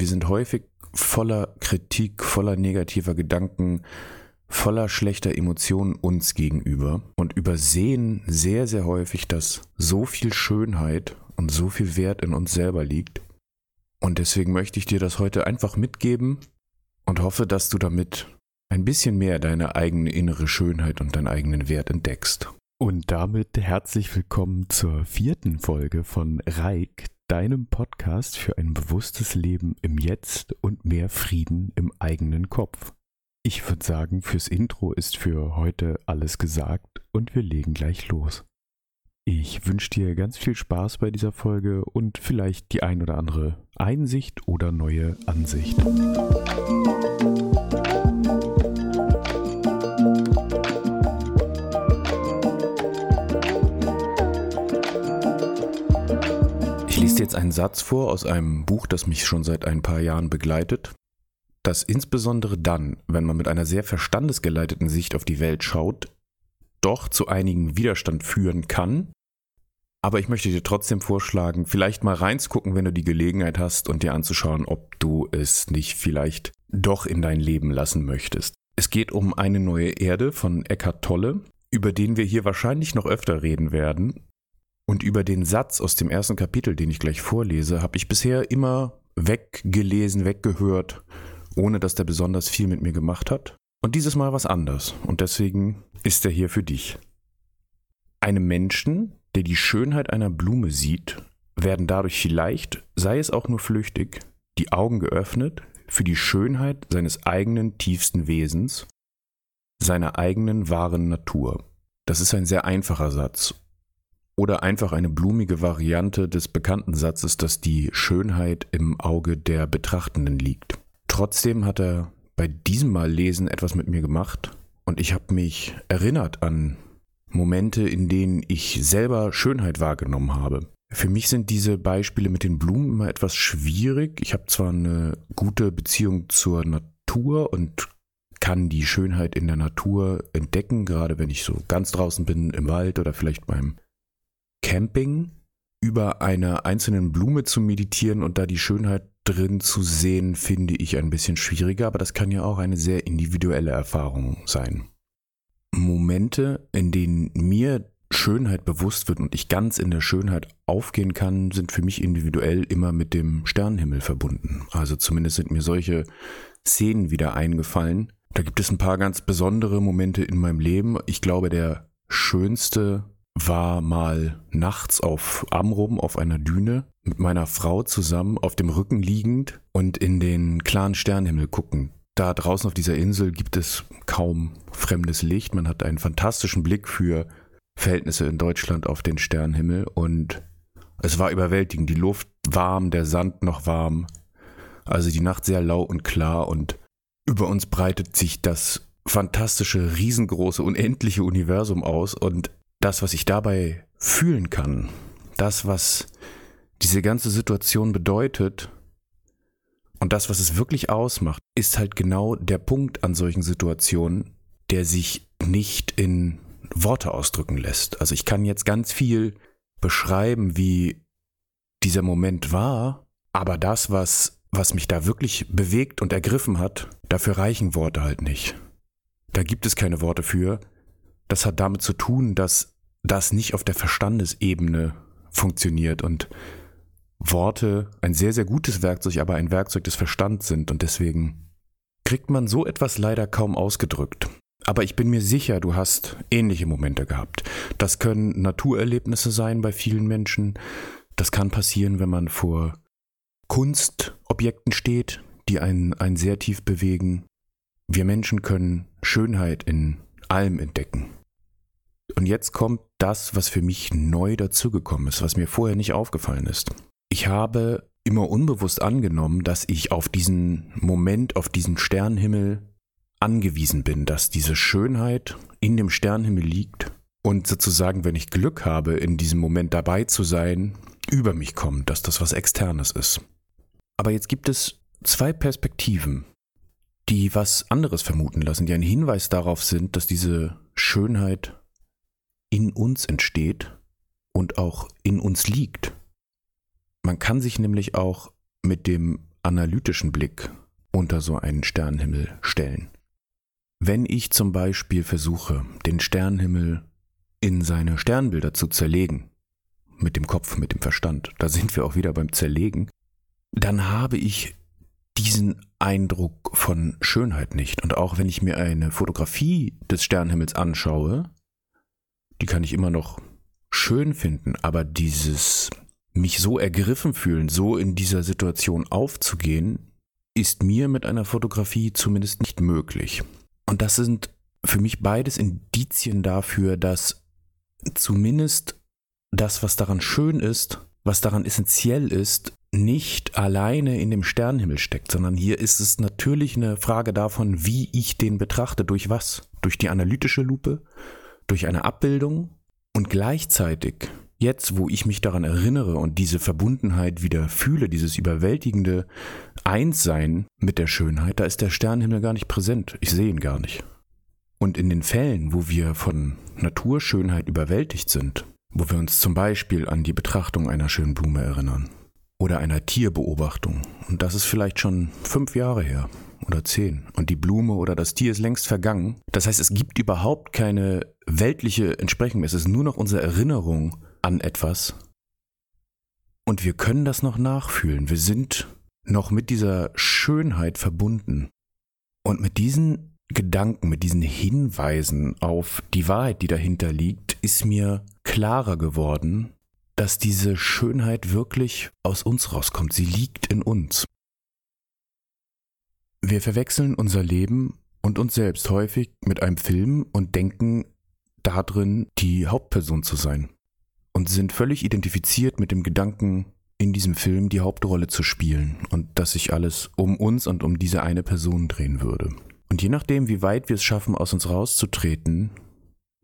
wir sind häufig voller Kritik, voller negativer Gedanken, voller schlechter Emotionen uns gegenüber und übersehen sehr, sehr häufig, dass so viel Schönheit und so viel Wert in uns selber liegt. Und deswegen möchte ich dir das heute einfach mitgeben und hoffe, dass du damit ein bisschen mehr deine eigene innere Schönheit und deinen eigenen Wert entdeckst. Und damit herzlich willkommen zur vierten Folge von Reik, deinem Podcast für ein bewusstes Leben im Jetzt und mehr Frieden im eigenen Kopf. Ich würde sagen, fürs Intro ist für heute alles gesagt und wir legen gleich los. Ich wünsche dir ganz viel Spaß bei dieser Folge und vielleicht die ein oder andere Einsicht oder neue Ansicht. Ich lese jetzt einen Satz vor aus einem Buch, das mich schon seit ein paar Jahren begleitet, das insbesondere dann, wenn man mit einer sehr verstandesgeleiteten Sicht auf die Welt schaut, doch zu einigen Widerstand führen kann. Aber ich möchte dir trotzdem vorschlagen, vielleicht mal reinzugucken, wenn du die Gelegenheit hast und dir anzuschauen, ob du es nicht vielleicht doch in dein Leben lassen möchtest. Es geht um eine neue Erde von Eckhart Tolle, über den wir hier wahrscheinlich noch öfter reden werden, und über den Satz aus dem ersten Kapitel, den ich gleich vorlese, habe ich bisher immer weggelesen, weggehört, ohne dass der besonders viel mit mir gemacht hat. Und dieses Mal was anders. Und deswegen ist er hier für dich. Einem Menschen, der die Schönheit einer Blume sieht, werden dadurch vielleicht, sei es auch nur flüchtig, die Augen geöffnet für die Schönheit seines eigenen tiefsten Wesens, seiner eigenen wahren Natur. Das ist ein sehr einfacher Satz oder einfach eine blumige Variante des bekannten Satzes, dass die Schönheit im Auge der Betrachtenden liegt. Trotzdem hat er bei diesem Mal lesen etwas mit mir gemacht und ich habe mich erinnert an Momente, in denen ich selber Schönheit wahrgenommen habe. Für mich sind diese Beispiele mit den Blumen immer etwas schwierig. Ich habe zwar eine gute Beziehung zur Natur und kann die Schönheit in der Natur entdecken, gerade wenn ich so ganz draußen bin im Wald oder vielleicht beim Camping über einer einzelnen Blume zu meditieren und da die Schönheit drin zu sehen, finde ich ein bisschen schwieriger, aber das kann ja auch eine sehr individuelle Erfahrung sein. Momente, in denen mir Schönheit bewusst wird und ich ganz in der Schönheit aufgehen kann, sind für mich individuell immer mit dem Sternenhimmel verbunden. Also zumindest sind mir solche Szenen wieder eingefallen. Da gibt es ein paar ganz besondere Momente in meinem Leben. Ich glaube, der schönste war mal nachts auf Amrum auf einer Düne mit meiner Frau zusammen auf dem Rücken liegend und in den klaren Sternenhimmel gucken. Da draußen auf dieser Insel gibt es kaum fremdes Licht. Man hat einen fantastischen Blick für Verhältnisse in Deutschland auf den Sternenhimmel und es war überwältigend. Die Luft warm, der Sand noch warm. Also die Nacht sehr lau und klar und über uns breitet sich das fantastische, riesengroße, unendliche Universum aus und das, was ich dabei fühlen kann, das, was diese ganze Situation bedeutet und das, was es wirklich ausmacht, ist halt genau der Punkt an solchen Situationen, der sich nicht in Worte ausdrücken lässt. Also ich kann jetzt ganz viel beschreiben, wie dieser Moment war, aber das, was, was mich da wirklich bewegt und ergriffen hat, dafür reichen Worte halt nicht. Da gibt es keine Worte für, das hat damit zu tun, dass das nicht auf der Verstandesebene funktioniert und Worte ein sehr, sehr gutes Werkzeug, aber ein Werkzeug des Verstands sind und deswegen kriegt man so etwas leider kaum ausgedrückt. Aber ich bin mir sicher, du hast ähnliche Momente gehabt. Das können Naturerlebnisse sein bei vielen Menschen. Das kann passieren, wenn man vor Kunstobjekten steht, die einen, einen sehr tief bewegen. Wir Menschen können Schönheit in allem entdecken. Und jetzt kommt das, was für mich neu dazugekommen ist, was mir vorher nicht aufgefallen ist. Ich habe immer unbewusst angenommen, dass ich auf diesen Moment, auf diesen Sternenhimmel angewiesen bin, dass diese Schönheit in dem Sternenhimmel liegt und sozusagen, wenn ich Glück habe, in diesem Moment dabei zu sein, über mich kommt, dass das was Externes ist. Aber jetzt gibt es zwei Perspektiven, die was anderes vermuten lassen, die ein Hinweis darauf sind, dass diese Schönheit in uns entsteht und auch in uns liegt. Man kann sich nämlich auch mit dem analytischen Blick unter so einen Sternenhimmel stellen. Wenn ich zum Beispiel versuche, den Sternenhimmel in seine Sternbilder zu zerlegen, mit dem Kopf, mit dem Verstand, da sind wir auch wieder beim Zerlegen, dann habe ich diesen Eindruck von Schönheit nicht. Und auch wenn ich mir eine Fotografie des Sternenhimmels anschaue, die kann ich immer noch schön finden, aber dieses mich so ergriffen fühlen, so in dieser Situation aufzugehen, ist mir mit einer Fotografie zumindest nicht möglich. Und das sind für mich beides Indizien dafür, dass zumindest das, was daran schön ist, was daran essentiell ist, nicht alleine in dem Sternenhimmel steckt, sondern hier ist es natürlich eine Frage davon, wie ich den betrachte, durch was? Durch die analytische Lupe, durch eine Abbildung und gleichzeitig, jetzt wo ich mich daran erinnere und diese Verbundenheit wieder fühle, dieses überwältigende Einssein mit der Schönheit, da ist der Sternenhimmel gar nicht präsent, ich sehe ihn gar nicht. Und in den Fällen, wo wir von Naturschönheit überwältigt sind, wo wir uns zum Beispiel an die Betrachtung einer schönen Blume erinnern oder einer Tierbeobachtung, und das ist vielleicht schon fünf Jahre her oder zehn, und die Blume oder das Tier ist längst vergangen, das heißt, es gibt überhaupt keine weltliche Entsprechung mehr, es ist nur noch unsere Erinnerung an etwas, und wir können das noch nachfühlen, wir sind noch mit dieser Schönheit verbunden. Und mit diesen Gedanken, mit diesen Hinweisen auf die Wahrheit, die dahinter liegt, ist mir klarer geworden, dass diese Schönheit wirklich aus uns rauskommt. Sie liegt in uns. Wir verwechseln unser Leben und uns selbst häufig mit einem Film und denken darin, die Hauptperson zu sein. Und sind völlig identifiziert mit dem Gedanken, in diesem Film die Hauptrolle zu spielen und dass sich alles um uns und um diese eine Person drehen würde. Und je nachdem, wie weit wir es schaffen, aus uns rauszutreten,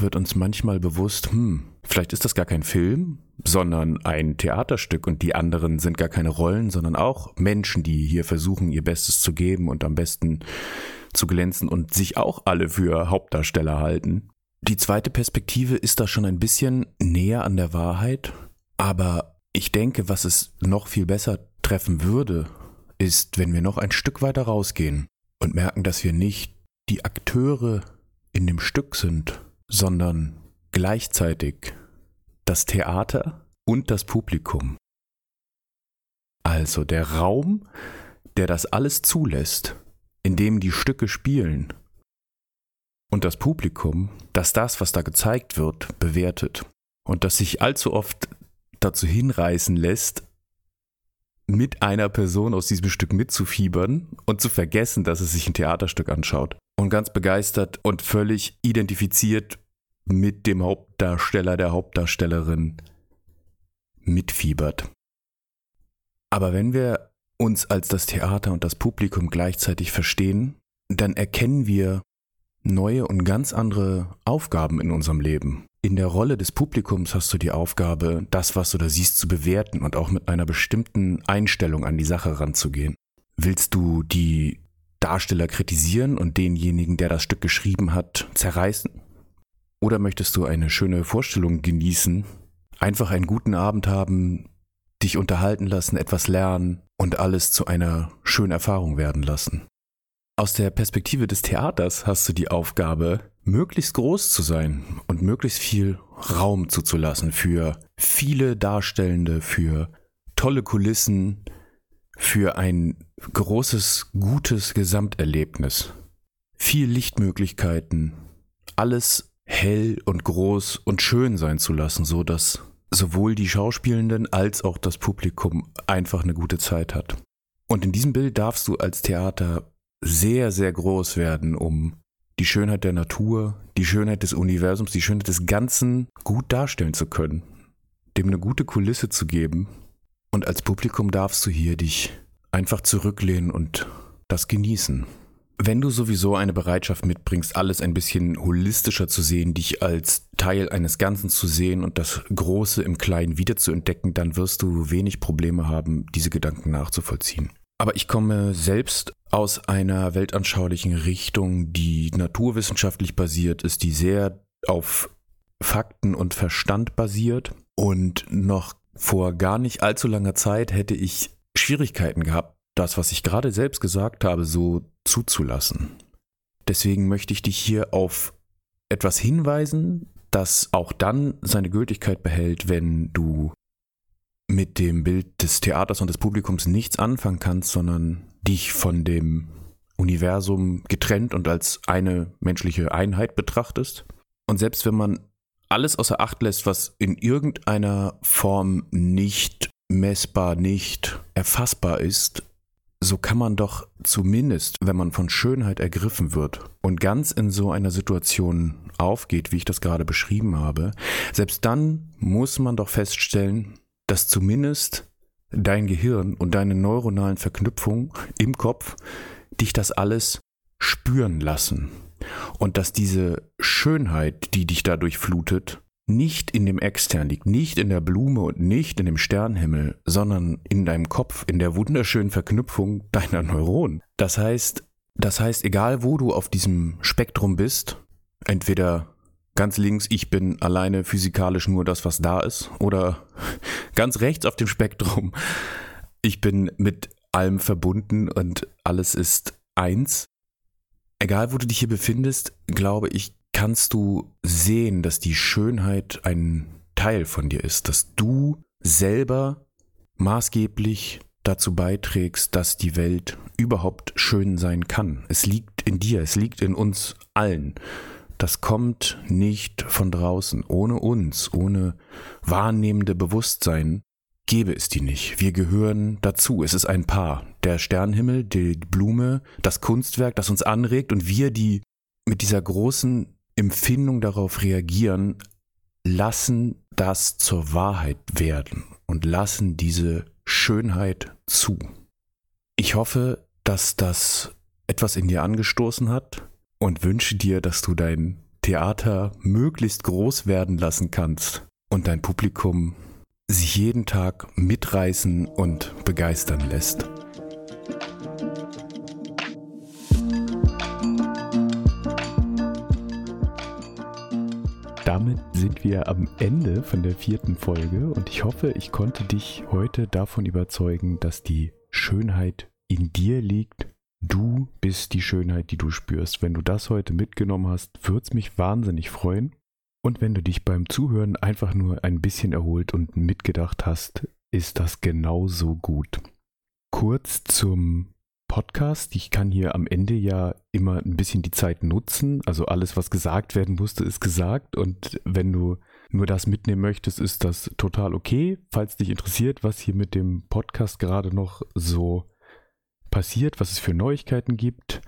wird uns manchmal bewusst, hm, vielleicht ist das gar kein Film, sondern ein Theaterstück und die anderen sind gar keine Rollen, sondern auch Menschen, die hier versuchen, ihr Bestes zu geben und am besten zu glänzen und sich auch alle für Hauptdarsteller halten. Die zweite Perspektive ist da schon ein bisschen näher an der Wahrheit, aber ich denke, was es noch viel besser treffen würde, ist, wenn wir noch ein Stück weiter rausgehen und merken, dass wir nicht die Akteure in dem Stück sind, sondern gleichzeitig das Theater und das Publikum. Also der Raum, der das alles zulässt, in dem die Stücke spielen, und das Publikum, das das, was da gezeigt wird, bewertet und das sich allzu oft dazu hinreißen lässt, mit einer Person aus diesem Stück mitzufiebern und zu vergessen, dass es sich ein Theaterstück anschaut. Und ganz begeistert und völlig identifiziert mit dem Hauptdarsteller, der Hauptdarstellerin mitfiebert. Aber wenn wir uns als das Theater und das Publikum gleichzeitig verstehen, dann erkennen wir neue und ganz andere Aufgaben in unserem Leben. In der Rolle des Publikums hast du die Aufgabe, das, was du da siehst, zu bewerten und auch mit einer bestimmten Einstellung an die Sache ranzugehen. Willst du die Darsteller kritisieren und denjenigen, der das Stück geschrieben hat, zerreißen? Oder möchtest du eine schöne Vorstellung genießen, einfach einen guten Abend haben, dich unterhalten lassen, etwas lernen und alles zu einer schönen Erfahrung werden lassen? Aus der Perspektive des Theaters hast du die Aufgabe, möglichst groß zu sein und möglichst viel Raum zuzulassen für viele Darstellende, für tolle Kulissen, für ein großes, gutes Gesamterlebnis. Viel Lichtmöglichkeiten, alles hell und groß und schön sein zu lassen, so dass sowohl die Schauspielenden als auch das Publikum einfach eine gute Zeit hat. Und in diesem Bild darfst du als Theater sehr, sehr groß werden, um die Schönheit der Natur, die Schönheit des Universums, die Schönheit des Ganzen gut darstellen zu können, dem eine gute Kulisse zu geben. Und als Publikum darfst du hier dich einfach zurücklehnen und das genießen. Wenn du sowieso eine Bereitschaft mitbringst, alles ein bisschen holistischer zu sehen, dich als Teil eines Ganzen zu sehen und das Große im Kleinen wiederzuentdecken, dann wirst du wenig Probleme haben, diese Gedanken nachzuvollziehen. Aber ich komme selbst aus einer weltanschaulichen Richtung, die naturwissenschaftlich basiert ist, die sehr auf Fakten und Verstand basiert. Und noch vor gar nicht allzu langer Zeit hätte ich Schwierigkeiten gehabt, das, was ich gerade selbst gesagt habe, so zuzulassen. Deswegen möchte ich dich hier auf etwas hinweisen, das auch dann seine Gültigkeit behält, wenn du mit dem Bild des Theaters und des Publikums nichts anfangen kannst, sondern dich von dem Universum getrennt und als eine menschliche Einheit betrachtest. Und selbst wenn man alles außer Acht lässt, was in irgendeiner Form nicht messbar, nicht erfassbar ist, so kann man doch zumindest, wenn man von Schönheit ergriffen wird und ganz in so einer Situation aufgeht, wie ich das gerade beschrieben habe, selbst dann muss man doch feststellen, dass zumindest dein Gehirn und deine neuronalen Verknüpfungen im Kopf dich das alles spüren lassen. Und dass diese Schönheit, die dich dadurch flutet, nicht in dem Extern liegt, nicht in der Blume und nicht in dem Sternenhimmel, sondern in deinem Kopf, in der wunderschönen Verknüpfung deiner Neuronen. Das heißt, das heißt, egal wo du auf diesem Spektrum bist, entweder ganz links, ich bin alleine physikalisch nur das, was da ist, oder ganz rechts auf dem Spektrum, ich bin mit allem verbunden und alles ist eins. Egal, wo du dich hier befindest, glaube ich, kannst du sehen, dass die Schönheit ein Teil von dir ist, dass du selber maßgeblich dazu beiträgst, dass die Welt überhaupt schön sein kann. Es liegt in dir, es liegt in uns allen. Das kommt nicht von draußen. Ohne uns, ohne wahrnehmende Bewusstsein gäbe es die nicht. Wir gehören dazu. Es ist ein Paar. Der Sternenhimmel, die Blume, das Kunstwerk, das uns anregt und wir, die mit dieser großen Empfindung darauf reagieren, lassen das zur Wahrheit werden und lassen diese Schönheit zu. Ich hoffe, dass das etwas in dir angestoßen hat und wünsche dir, dass du dein Theater möglichst groß werden lassen kannst und dein Publikum sich jeden Tag mitreißen und begeistern lässt. Damit sind wir am Ende von der vierten Folge und ich hoffe, ich konnte dich heute davon überzeugen, dass die Schönheit in dir liegt. Du bist die Schönheit, die du spürst. Wenn du das heute mitgenommen hast, würde es mich wahnsinnig freuen. Und wenn du dich beim Zuhören einfach nur ein bisschen erholt und mitgedacht hast, ist das genauso gut. Kurz zum Podcast. Ich kann hier am Ende ja immer ein bisschen die Zeit nutzen. Also alles, was gesagt werden musste, ist gesagt. Und wenn du nur das mitnehmen möchtest, ist das total okay. Falls dich interessiert, was hier mit dem Podcast gerade noch so passiert, was es für Neuigkeiten gibt.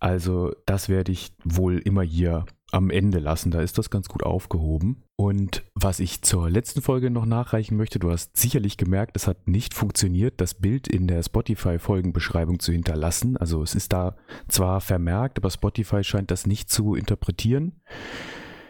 Also das werde ich wohl immer hier am Ende lassen. Da ist das ganz gut aufgehoben. Und was ich zur letzten Folge noch nachreichen möchte, du hast sicherlich gemerkt, es hat nicht funktioniert, das Bild in der Spotify-Folgenbeschreibung zu hinterlassen. Also es ist da zwar vermerkt, aber Spotify scheint das nicht zu interpretieren.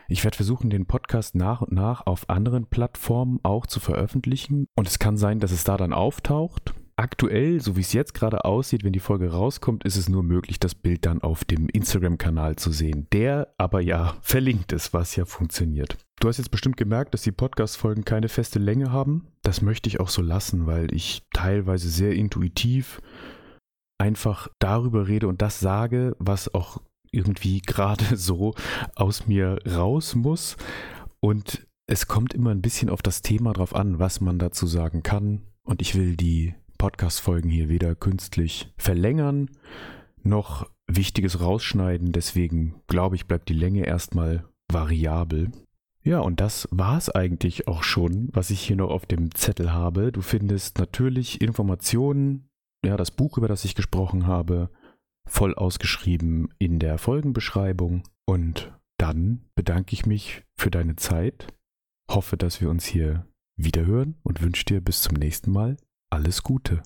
Ich werde versuchen, den Podcast nach und nach auf anderen Plattformen auch zu veröffentlichen. Und es kann sein, dass es da dann auftaucht aktuell, so wie es jetzt gerade aussieht, wenn die Folge rauskommt, ist es nur möglich, das Bild dann auf dem Instagram-Kanal zu sehen, der aber ja verlinkt ist, was ja funktioniert. Du hast jetzt bestimmt gemerkt, dass die Podcast-Folgen keine feste Länge haben. Das möchte ich auch so lassen, weil ich teilweise sehr intuitiv einfach darüber rede und das sage, was auch irgendwie gerade so aus mir raus muss. Und es kommt immer ein bisschen auf das Thema drauf an, was man dazu sagen kann. Und ich will die Podcast-Folgen hier weder künstlich verlängern noch Wichtiges rausschneiden. Deswegen glaube ich, bleibt die Länge erstmal variabel. Ja, und das war es eigentlich auch schon, was ich hier noch auf dem Zettel habe. Du findest natürlich Informationen, ja, das Buch, über das ich gesprochen habe, voll ausgeschrieben in der Folgenbeschreibung. Und dann bedanke ich mich für deine Zeit, hoffe, dass wir uns hier wiederhören und wünsche dir bis zum nächsten Mal alles Gute.